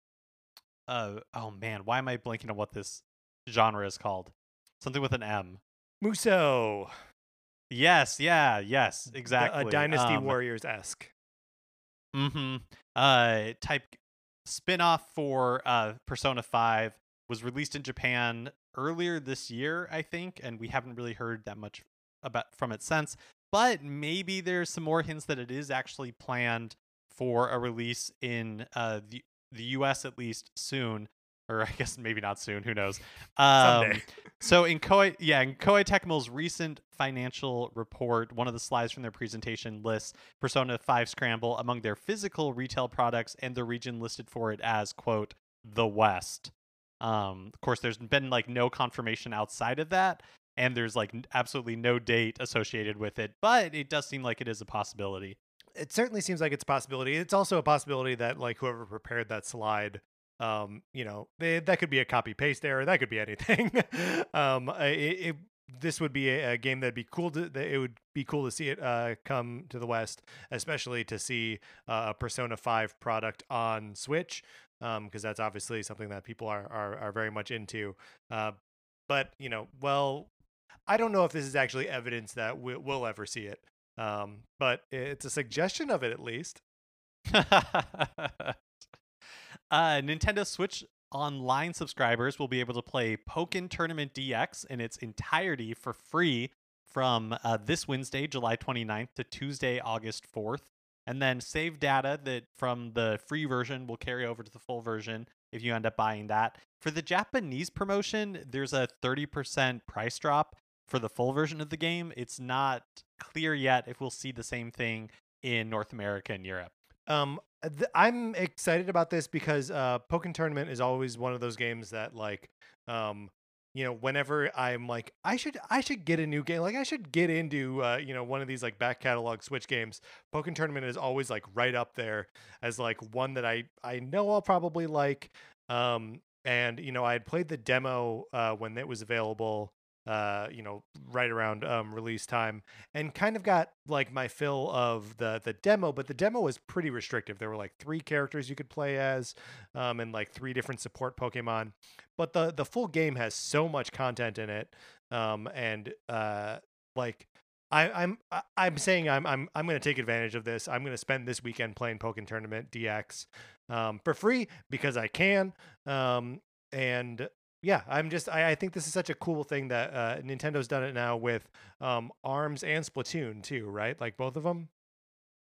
uh, oh man, why am I blanking on what this genre is called? Something with an M. Musou, Yes, yeah, yes, exactly. a Dynasty Um, Warriors esque. Mm-hmm. Uh, type spin-off for uh Persona 5 was released in Japan earlier this year, I think, and we haven't really heard that much about from it since. But maybe there's some more hints that it is actually planned for a release in uh the the US at least soon. Or I (laughs) guess maybe not soon, who knows. Um, so in Koei, yeah, in Koei Tecmo's recent financial report, one of the slides from their presentation lists Persona 5 Scramble among their physical retail products and the region listed for it as quote the West. Um, of course, there's been like no confirmation outside of that, and there's like absolutely no date associated with it, but it does seem like it is a possibility. it certainly seems like it's a possibility. It's also a possibility that like whoever prepared that slide, um, you know, they, that could be a copy paste error. That could be anything. (laughs) um, it, it, this would be a, game that'd be cool to. That it would be cool to see it uh, come to the West, especially to see uh, a Persona Five product on Switch, because that's obviously something that people are are, are very much into. Uh, but you know, well, I don't know if this is actually evidence that we, we'll ever see it. Um, but it's a suggestion of it at least. (laughs) uh, Nintendo Switch Online subscribers will be able to play Pokken Tournament DX in its entirety for free from uh, this Wednesday, July 29th to Tuesday, August 4th. And then save data that from the free version will carry over to the full version if you end up buying that. For the Japanese promotion, there's a 30% price drop for the full version of the game. It's not clear yet if we'll see the same thing in North America and Europe. Um, th- I'm excited about this because uh, Pokken Tournament is always one of those games that like, um, you know, whenever I'm like, I should, I should get a new game. Like, I should get into, uh, you know, one of these like back catalog Switch games. Pokken Tournament is always like right up there as like one that I, I know I'll probably like. Um, and you know, I had played the demo uh, when it was available. Uh, you know, right around um, release time, and kind of got like my fill of the the demo. But the demo was pretty restrictive. There were like three characters you could play as, um, and like three different support Pokemon. But the the full game has so much content in it, um, and uh, like I, I'm I'm saying I'm I'm I'm to take advantage of this. I'm to spend this weekend playing Pokemon Tournament DX um, for free because I can. Um, and yeah, I'm just I, I think this is such a cool thing that uh, Nintendo's done it now with um, Arms and Splatoon too, right? Like both of them.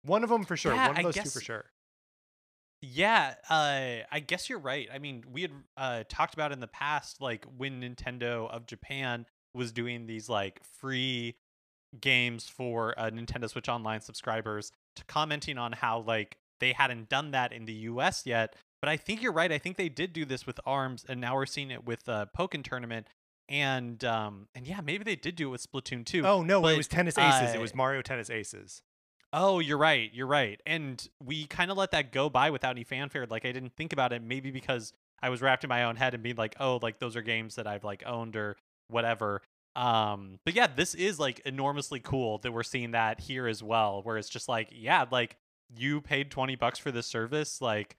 One of them for sure. Yeah, One of those two for sure. Yeah, uh, I guess you're right. I mean, we had uh, talked about in the past, like when Nintendo of Japan was doing these like free games for uh, Nintendo Switch Online subscribers, to commenting on how like they hadn't done that in the U.S. yet. But I think you're right. I think they did do this with Arms, and now we're seeing it with uh, Pokken Tournament, and um, and yeah, maybe they did do it with Splatoon too. Oh no, but, it was Tennis Aces. it uh, was Mario Tennis Aces. Oh, you're right. You're right. And we kind of let that go by without any fanfare. Like I didn't think about it maybe because I was wrapped in my own head and being like, "Oh, like those are games that I've like owned or whatever." Um, but yeah, this is like enormously cool that we're seeing that here as well, where it's just like, yeah, like you paid 20 bucks for this service, like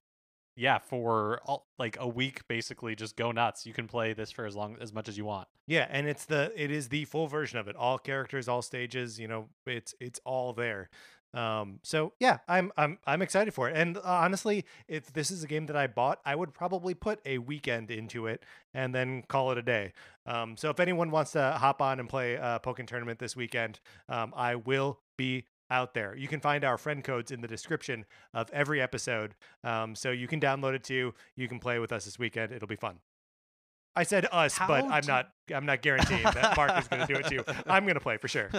yeah, for all, like a week basically just go nuts. You can play this for as long as much as you want. Yeah, and it's the it is the full version of it. All characters, all stages. You know, it's it's all there. Um, so yeah, I'm I'm I'm excited for it. And uh, honestly, if this is a game that I bought, I would probably put a weekend into it and then call it a day. Um, so if anyone wants to hop on and play uh, Pokken Tournament this weekend, um, I will be out there. You can find our friend codes in the description of every episode. Um, so you can download it too. You can play with us this weekend. It'll be fun. I said us, but How I'm not. I'm not guaranteeing that Mark is going to do it too. (laughs) I'm going to play for sure.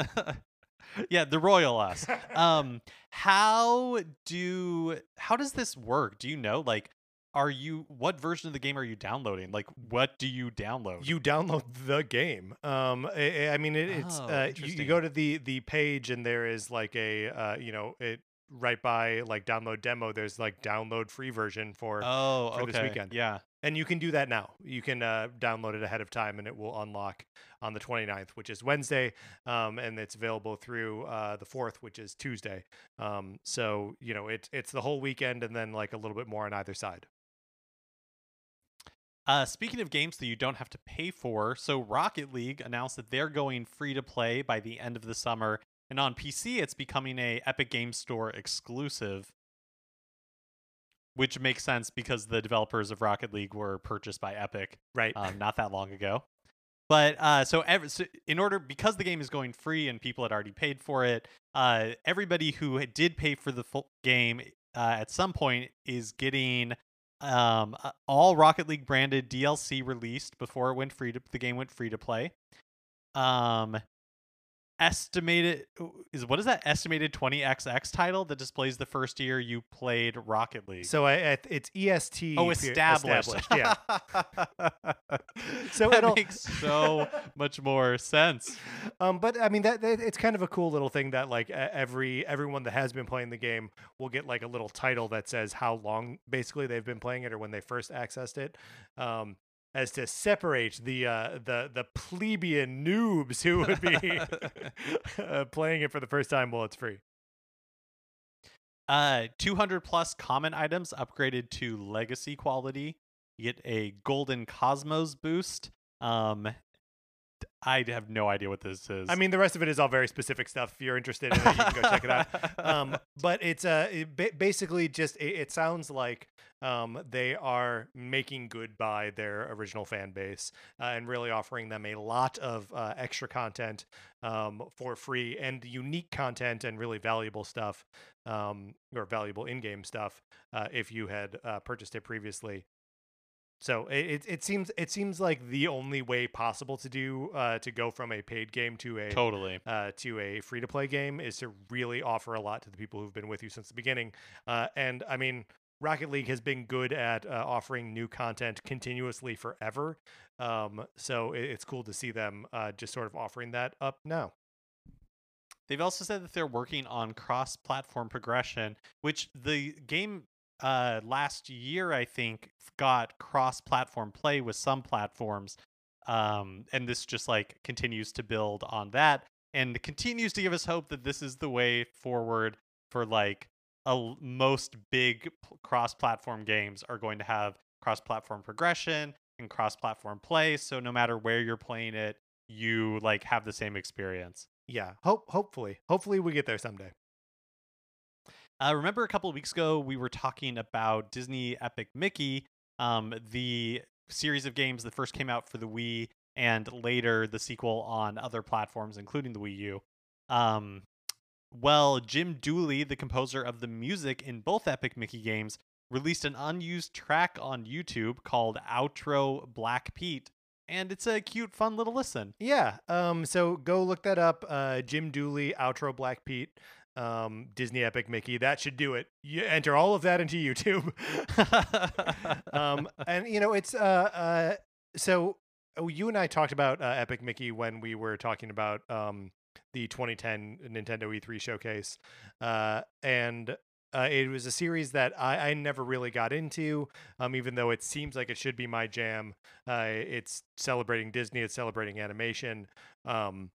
(laughs) yeah, the royal us. (laughs) um how do how does this work do you know like are you what version of the game are you downloading like what do you download you download the game. Um, I, I mean, it, it's Oh, uh, you, you go to the the page and there is like a uh, you know it right by like download demo. There's like download free version for, oh for okay this weekend. yeah and you can do that now. You can uh, download it ahead of time, and it will unlock on the 29th, which is Wednesday, um, and it's available through uh, the 4th, which is Tuesday. Um, so you know it's it's the whole weekend, and then like a little bit more on either side. Uh speaking of games that you don't have to pay for so rocket league announced that they're going free to play by the end of the summer and on pc it's becoming a epic games store exclusive which makes sense because the developers of rocket league were purchased by epic Right. um, not that long ago. But uh, so, ev- so in order because the game is going free and people had already paid for it, uh, everybody who did pay for the full game uh, at some point is getting um, uh, all Rocket League branded DLC released before it went free to the game went free to play. Um, estimated is what is that estimated 20xx title that displays the first year you played Rocket League? So I, I it's EST. oh, pe- established. Yeah. (laughs) So it'll- makes so (laughs) much more sense. Um, but I mean that, that it's kind of a cool little thing that like every everyone that has been playing the game will get like a little title that says how long basically they've been playing it or when they first accessed it. Um, as to separate the uh, the the plebeian noobs who would be (laughs) uh, playing it for the first time while it's free. Uh, 200 plus common items upgraded to legacy quality. You get a golden cosmos boost. Um, I have no idea what this is. I mean, the rest of it is all very specific stuff. If you're interested in it, you can go check it out. (laughs) um, but it's uh, it ba- basically just it, it sounds like um, they are making good by their original fan base uh, and really offering them a lot of uh, extra content um, for free and unique content and really valuable stuff um, or valuable in-game stuff uh, if you had uh, purchased it previously. So it, it seems it seems like the only way possible to do uh, to go from a paid game to a totally. uh, to a free to play game is to really offer a lot to the people who've been with you since the beginning. Uh, and I mean, Rocket League has been good at uh, offering new content continuously forever. Um, so it, it's cool to see them uh, just sort of offering that up now. They've also said that they're working on cross-platform progression, which the game uh, last year I think got cross-platform play with some platforms, um, and this just like continues to build on that and continues to give us hope that this is the way forward for like a, most big p- cross-platform games are going to have cross-platform progression and cross-platform play. So no matter where you're playing it, you like have the same experience. Yeah, hope hopefully, hopefully we get there someday. Uh, remember a couple of weeks ago we were talking about Disney Epic Mickey, um, the series of games that first came out for the Wii and later the sequel on other platforms, including the Wii U. Um, well, Jim Dooley, the composer of the music in both Epic Mickey games, released an unused track on YouTube called Outro Black Pete, and it's a cute, fun little listen. Yeah. Um. So go look that up. Uh, Jim Dooley, outro Black Pete, um, Disney Epic Mickey. That should do it. You enter all of that into YouTube. (laughs) um. And you know it's uh uh. So oh, you and I talked about uh, Epic Mickey when we were talking about um the 2010 Nintendo E3 showcase. Uh. And. Uh, it was a series that I, I never really got into, um, even though it seems like it should be my jam. Uh, it's celebrating Disney, it's celebrating animation. Um,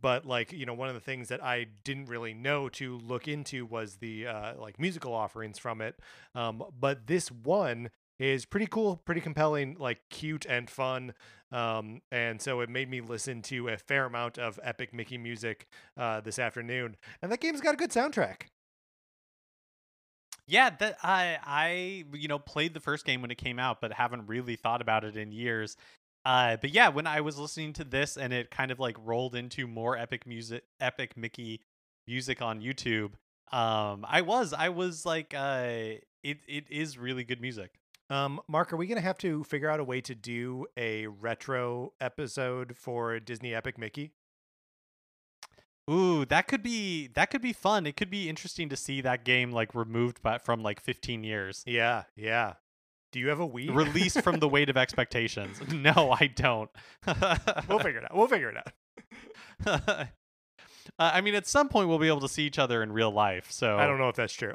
but like you know, one of the things that I didn't really know to look into was the uh, like musical offerings from it. Um, but this one is pretty cool, pretty compelling, like cute and fun. Um, and so it made me listen to a fair amount of epic Mickey music uh, this afternoon. And that game's got a good soundtrack. Yeah, that I I you know played the first game when it came out, but haven't really thought about it in years. Uh, but yeah, when I was listening to this and it kind of like rolled into more epic music, epic Mickey music on YouTube, um, I was I was like, uh, it it is really good music. Um, Mark, are we gonna have to figure out a way to do a retro episode for Disney Epic Mickey? Ooh, that could be that could be fun. It could be interesting to see that game like removed by, from like 15 years. Yeah, yeah. Do you have a Wii? Released from the weight of expectations. (laughs) No, I don't. (laughs) we'll figure it out. We'll figure it out. (laughs) uh, I mean, at some point we'll be able to see each other in real life. So I don't know if that's true.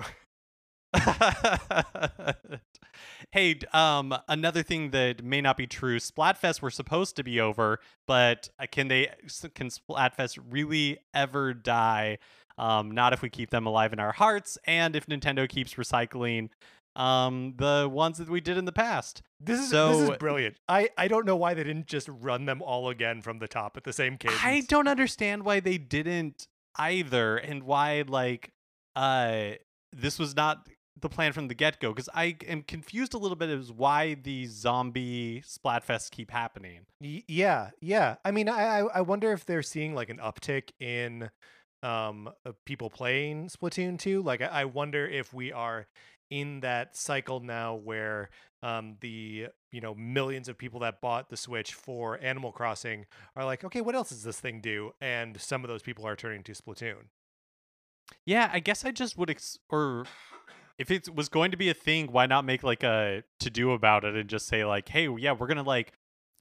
hey, um, another thing that may not be true: Splatfest were supposed to be over, but uh, can they? Can Splatfest really ever die? Um, not if we keep them alive in our hearts, and if Nintendo keeps recycling um the ones that we did in the past. This is this So- is brilliant. I I don't know why they didn't just run them all again from the top at the same cadence. I don't understand why they didn't either and why like uh this was not the plan from the get-go because I am confused a little bit as why these zombie splatfests keep happening. Y- yeah, yeah. I mean, I I I wonder if they're seeing like an uptick in um people playing Splatoon 2. Like I, I wonder if we are in that cycle now where um, the you know millions of people that bought the Switch for Animal Crossing are like, okay, what else does this thing do? And some of those people are turning to Splatoon. Yeah, I guess I just would ex- or if it was going to be a thing, why not make like a to do about it and just say like, hey, yeah, we're gonna like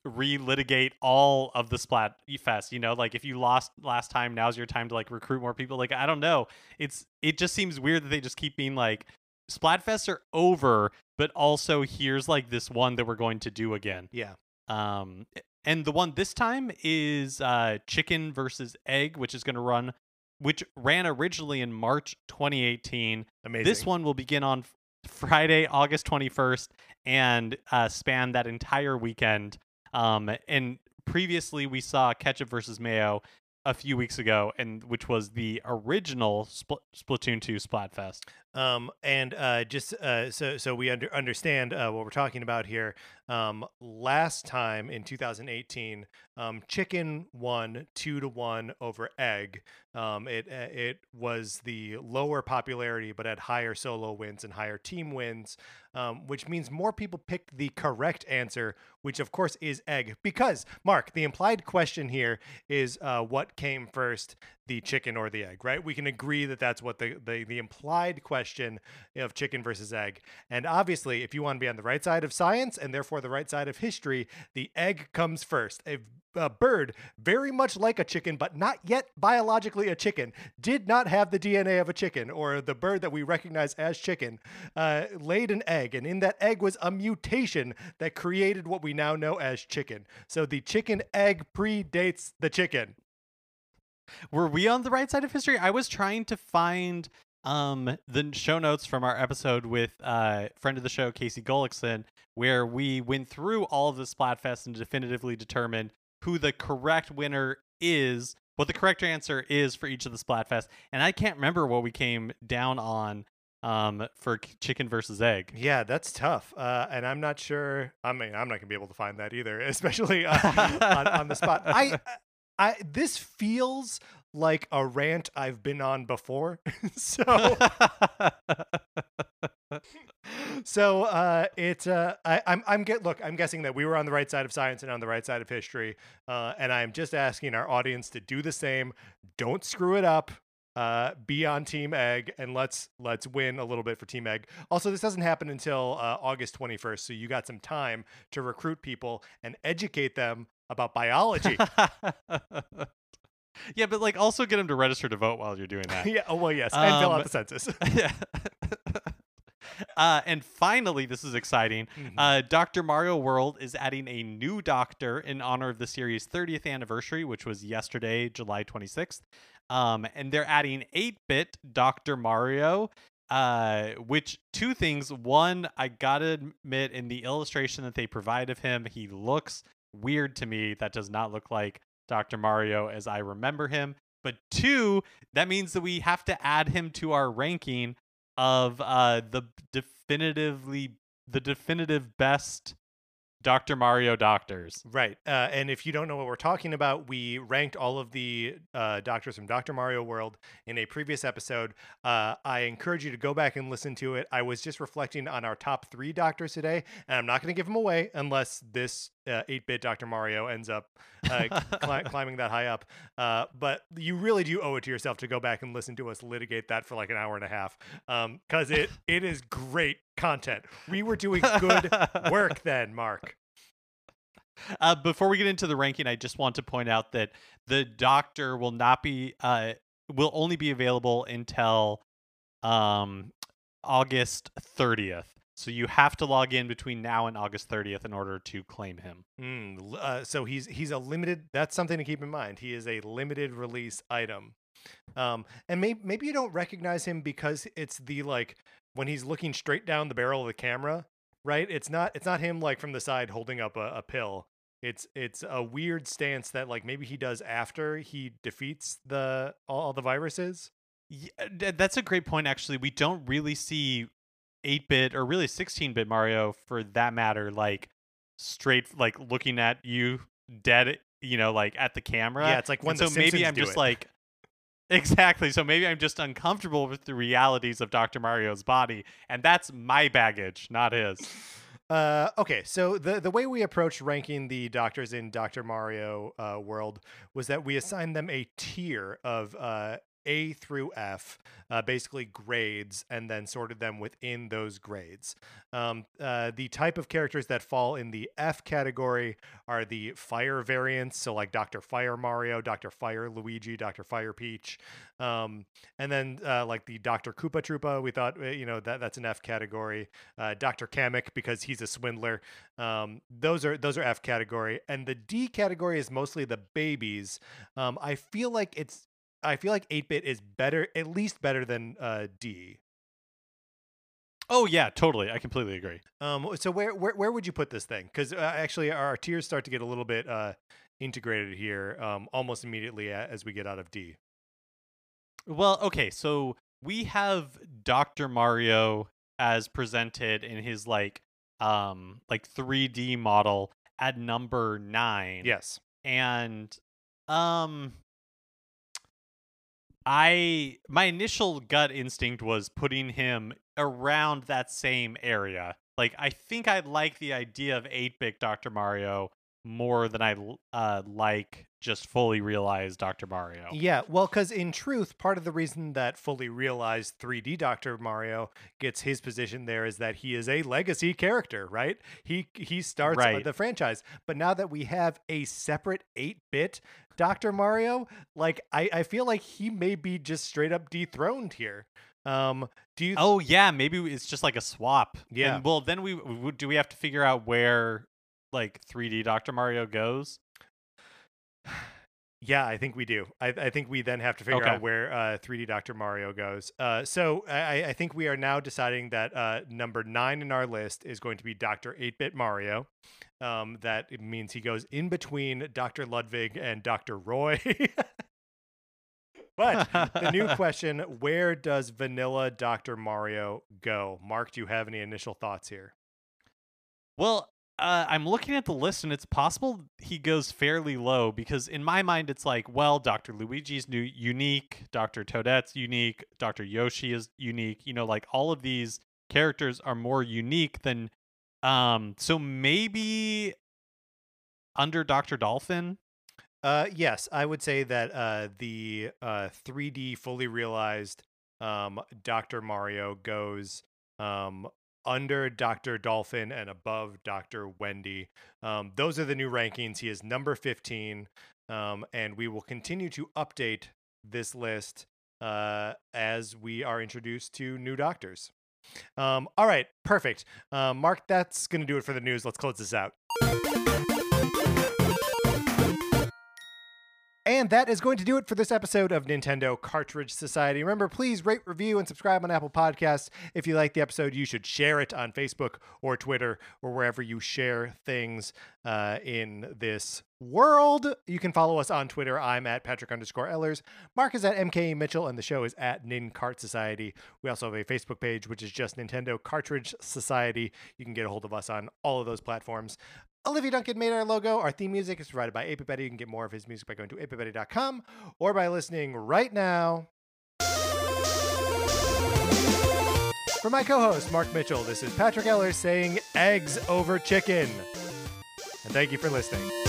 relitigate all of the Splat Fest. You know, like if you lost last time, now's your time to like recruit more people. Like I don't know, it's it just seems weird that they just keep being like Splatfests are over, but also here's like this one that we're going to do again. Yeah. Um, and the one this time is uh, chicken versus egg, which is going to run, which ran originally in March 2018. Amazing. This one will begin on Friday, August 21st, and uh, span that entire weekend. Um, and previously we saw ketchup versus mayo a few weeks ago, and which was the original Spl- Splatoon 2 Splatfest. Um, and uh, just uh, so so we under, understand uh, what we're talking about here. Um, last time in 2018, um, chicken won two to one over egg. Um, it uh, it was the lower popularity, but had higher solo wins and higher team wins, um, which means more people picked the correct answer, which of course is egg. Because Mark, the implied question here is uh, what came first, the chicken or the egg, right? We can agree that that's what the, the, the implied question of chicken versus egg. And obviously, if you want to be on the right side of science and therefore the right side of history, the egg comes first. A, a bird, very much like a chicken, but not yet biologically a chicken, did not have the DNA of a chicken, or the bird that we recognize as chicken, uh, laid an egg. And in that egg was a mutation that created what we now know as chicken. So the chicken egg predates the chicken. Were we on the right side of history? I was trying to find um the show notes from our episode with uh friend of the show Casey Gullickson, where we went through all of the Splatfest and definitively determined who the correct winner is, what the correct answer is for each of the Splatfest. And I can't remember what we came down on um for chicken versus egg. Yeah, that's tough. Uh, and I'm not sure. I mean, I'm not gonna be able to find that either, (laughs) especially uh, on, on the spot. I, (laughs) I, this feels like a rant I've been on before. (laughs) so, (laughs) so uh, it. Uh, I, I'm. I'm get. Look, I'm guessing that we were on the right side of science and on the right side of history. Uh, and I'm just asking our audience to do the same. Don't screw it up uh, be on Team Egg and let's let's win a little bit for Team Egg. Also, this doesn't happen until uh, August 21st, so you got some time to recruit people and educate them about biology. (laughs) yeah, but like also get them to register to vote while you're doing that. (laughs) yeah, oh well, yes, and fill Um, out the census. (laughs) yeah. uh, and finally, this is exciting. Mhm. Uh, Dr. Mario World is adding a new doctor in honor of the series' 30th anniversary, which was yesterday, July 26th. Um, and they're adding 8 bit Dr. Mario. Uh, which two things. One, I gotta admit, in the illustration that they provide of him, he looks weird to me. That does not look like Dr. Mario as I remember him. But two, that means that we have to add him to our ranking of uh the definitively the definitive best Dr. Mario doctors. Right. Uh, and if you don't know what we're talking about, we ranked all of the uh, doctors from Dr. Mario World in a previous episode. Uh, I encourage you to go back and listen to it. I was just reflecting on our top three doctors today, and I'm not going to give them away unless this 8 bit Dr. Mario ends up uh, cli- (laughs) climbing that high up. Uh, but you really do owe it to yourself to go back and listen to us litigate that for like an hour and a half because it, (laughs) it is great content. We were doing good work then, Mark. Uh, before we get into the ranking, I just want to point out that the doctor will not be uh will only be available until um August 30th. So you have to log in between now and August 30th in order to claim him. Mm, uh, so he's he's a limited. That's something to keep in mind. He is a limited release item, um, and maybe maybe you don't recognize him because it's the like when he's looking straight down the barrel of the camera, right? It's not it's not him like from the side holding up a, a pill. It's it's a weird stance that like maybe he does after he defeats the all, all the viruses. Yeah, that's a great point. Actually, we don't really see 8-bit or really 16-bit Mario, for that matter, like straight, like looking at you dead, you know, like at the camera. Yeah, it's like when And the so maybe I'm just it. like (laughs) exactly. So maybe I'm just uncomfortable with the realities of Dr. Mario's body, and that's my baggage, not his. Uh, okay, so the the way we approached ranking the doctors in Doctor Mario uh, World was that we assigned them a tier of uh, A through F, uh, basically grades, and then sorted them within those grades. Um, uh, the type of characters that fall in the F category are the fire variants, so like Doctor Fire Mario, Doctor Fire Luigi, Doctor Fire Peach, um, and then uh, like the Doctor Koopa Troopa. We thought uh, you know that that's an F category. Uh, Doctor Kamek because he's a swindler. Um, those are those are F category, and the D category is mostly the babies. Um, I feel like it's I feel like 8 bit is better, at least better than uh, D. Oh yeah, totally. I completely agree. Um, so where where where would you put this thing? Because uh, actually, our tiers start to get a little bit uh, integrated here, um, almost immediately as we get out of D. Well, okay, so we have Dr. Mario as presented in his like um like 3D model at number 9. Yes. And um I my initial gut instinct was putting him around that same area. Like I think I like the idea of 8-bit Dr. Mario more than I uh like just fully realized Dr. Mario. Yeah, well, because in truth, part of the reason that fully realized 3D Dr. Mario gets his position there is that he is a legacy character, right? He he starts Right. the franchise, but now that we have a separate 8-bit Dr. Mario, like I, I feel like he may be just straight up dethroned here. Um, do you? Oh yeah, maybe it's just like a swap. Yeah. And, well, then we do we have to figure out where like 3D Dr. Mario goes? (sighs) Yeah, I think we do. I, I think we then have to figure Okay. out where uh, 3D Dr. Mario goes. Uh, so I, I think we are now deciding that uh, number nine in our list is going to be Dr. 8 bit Mario. Um, that means he goes in between Dr. Ludwig and Dr. Roy. (laughs) but the new (laughs) question where does vanilla Dr. Mario go? Mark, do you have any initial thoughts here? Well, uh, I'm looking at the list, and it's possible he goes fairly low because in my mind, it's like, well, Dr. Luigi's new unique, Dr. Toadette's unique, Dr. Yoshi is unique. You know, like all of these characters are more unique than. Um, so maybe under Dr. Dolphin. Uh, yes, I would say that uh, the uh, 3D fully realized um, Dr. Mario goes um, under Dr. Dolphin and above Dr. Wendy. Um, those are the new rankings. He is number 15, um, and we will continue to update this list uh, as we are introduced to new doctors. Um, all right, perfect. Um, Mark, that's going to do it for the news. Let's close this out. And that is going to do it for this episode of Nintendo Cartridge Society. Remember, please rate, review, and subscribe on Apple Podcasts. If you like the episode, you should share it on Facebook or Twitter or wherever you share things uh, in this world. You can follow us on Twitter. I'm at Patrick underscore Ellers. Mark is at MKE Mitchell, and the show is at Nin Cart Society. We also have a Facebook page, which is just Nintendo Cartridge Society. You can get a hold of us on all of those platforms. Olivia Duncan made our logo. Our theme music is provided by Apipetty. You can get more of his music by going to apipetty.com or by listening right now. For my co host, Mark Mitchell, this is Patrick Eller saying eggs over chicken. And thank you for listening.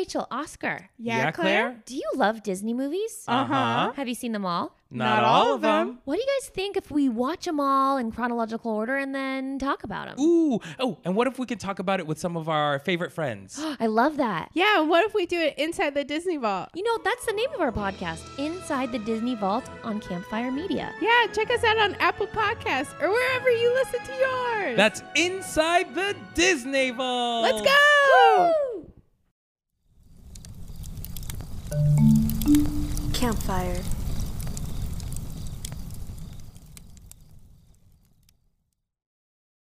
Rachel, Oscar. Yeah, Claire? Do you love Disney movies? Uh-huh. Have you seen them all? Not all of them. What do you guys think if we watch them all in chronological order and then talk about them? Ooh. Oh, and what if we could talk about it with some of our favorite friends? (gasps) I love that. Yeah, and what if we do it inside the Disney Vault? You know, that's the name of our podcast, Inside the Disney Vault on Campfire Media. Yeah, check us out on Apple Podcasts or wherever you listen to yours. That's inside the Disney Vault. Let's go! Woo! Campfire.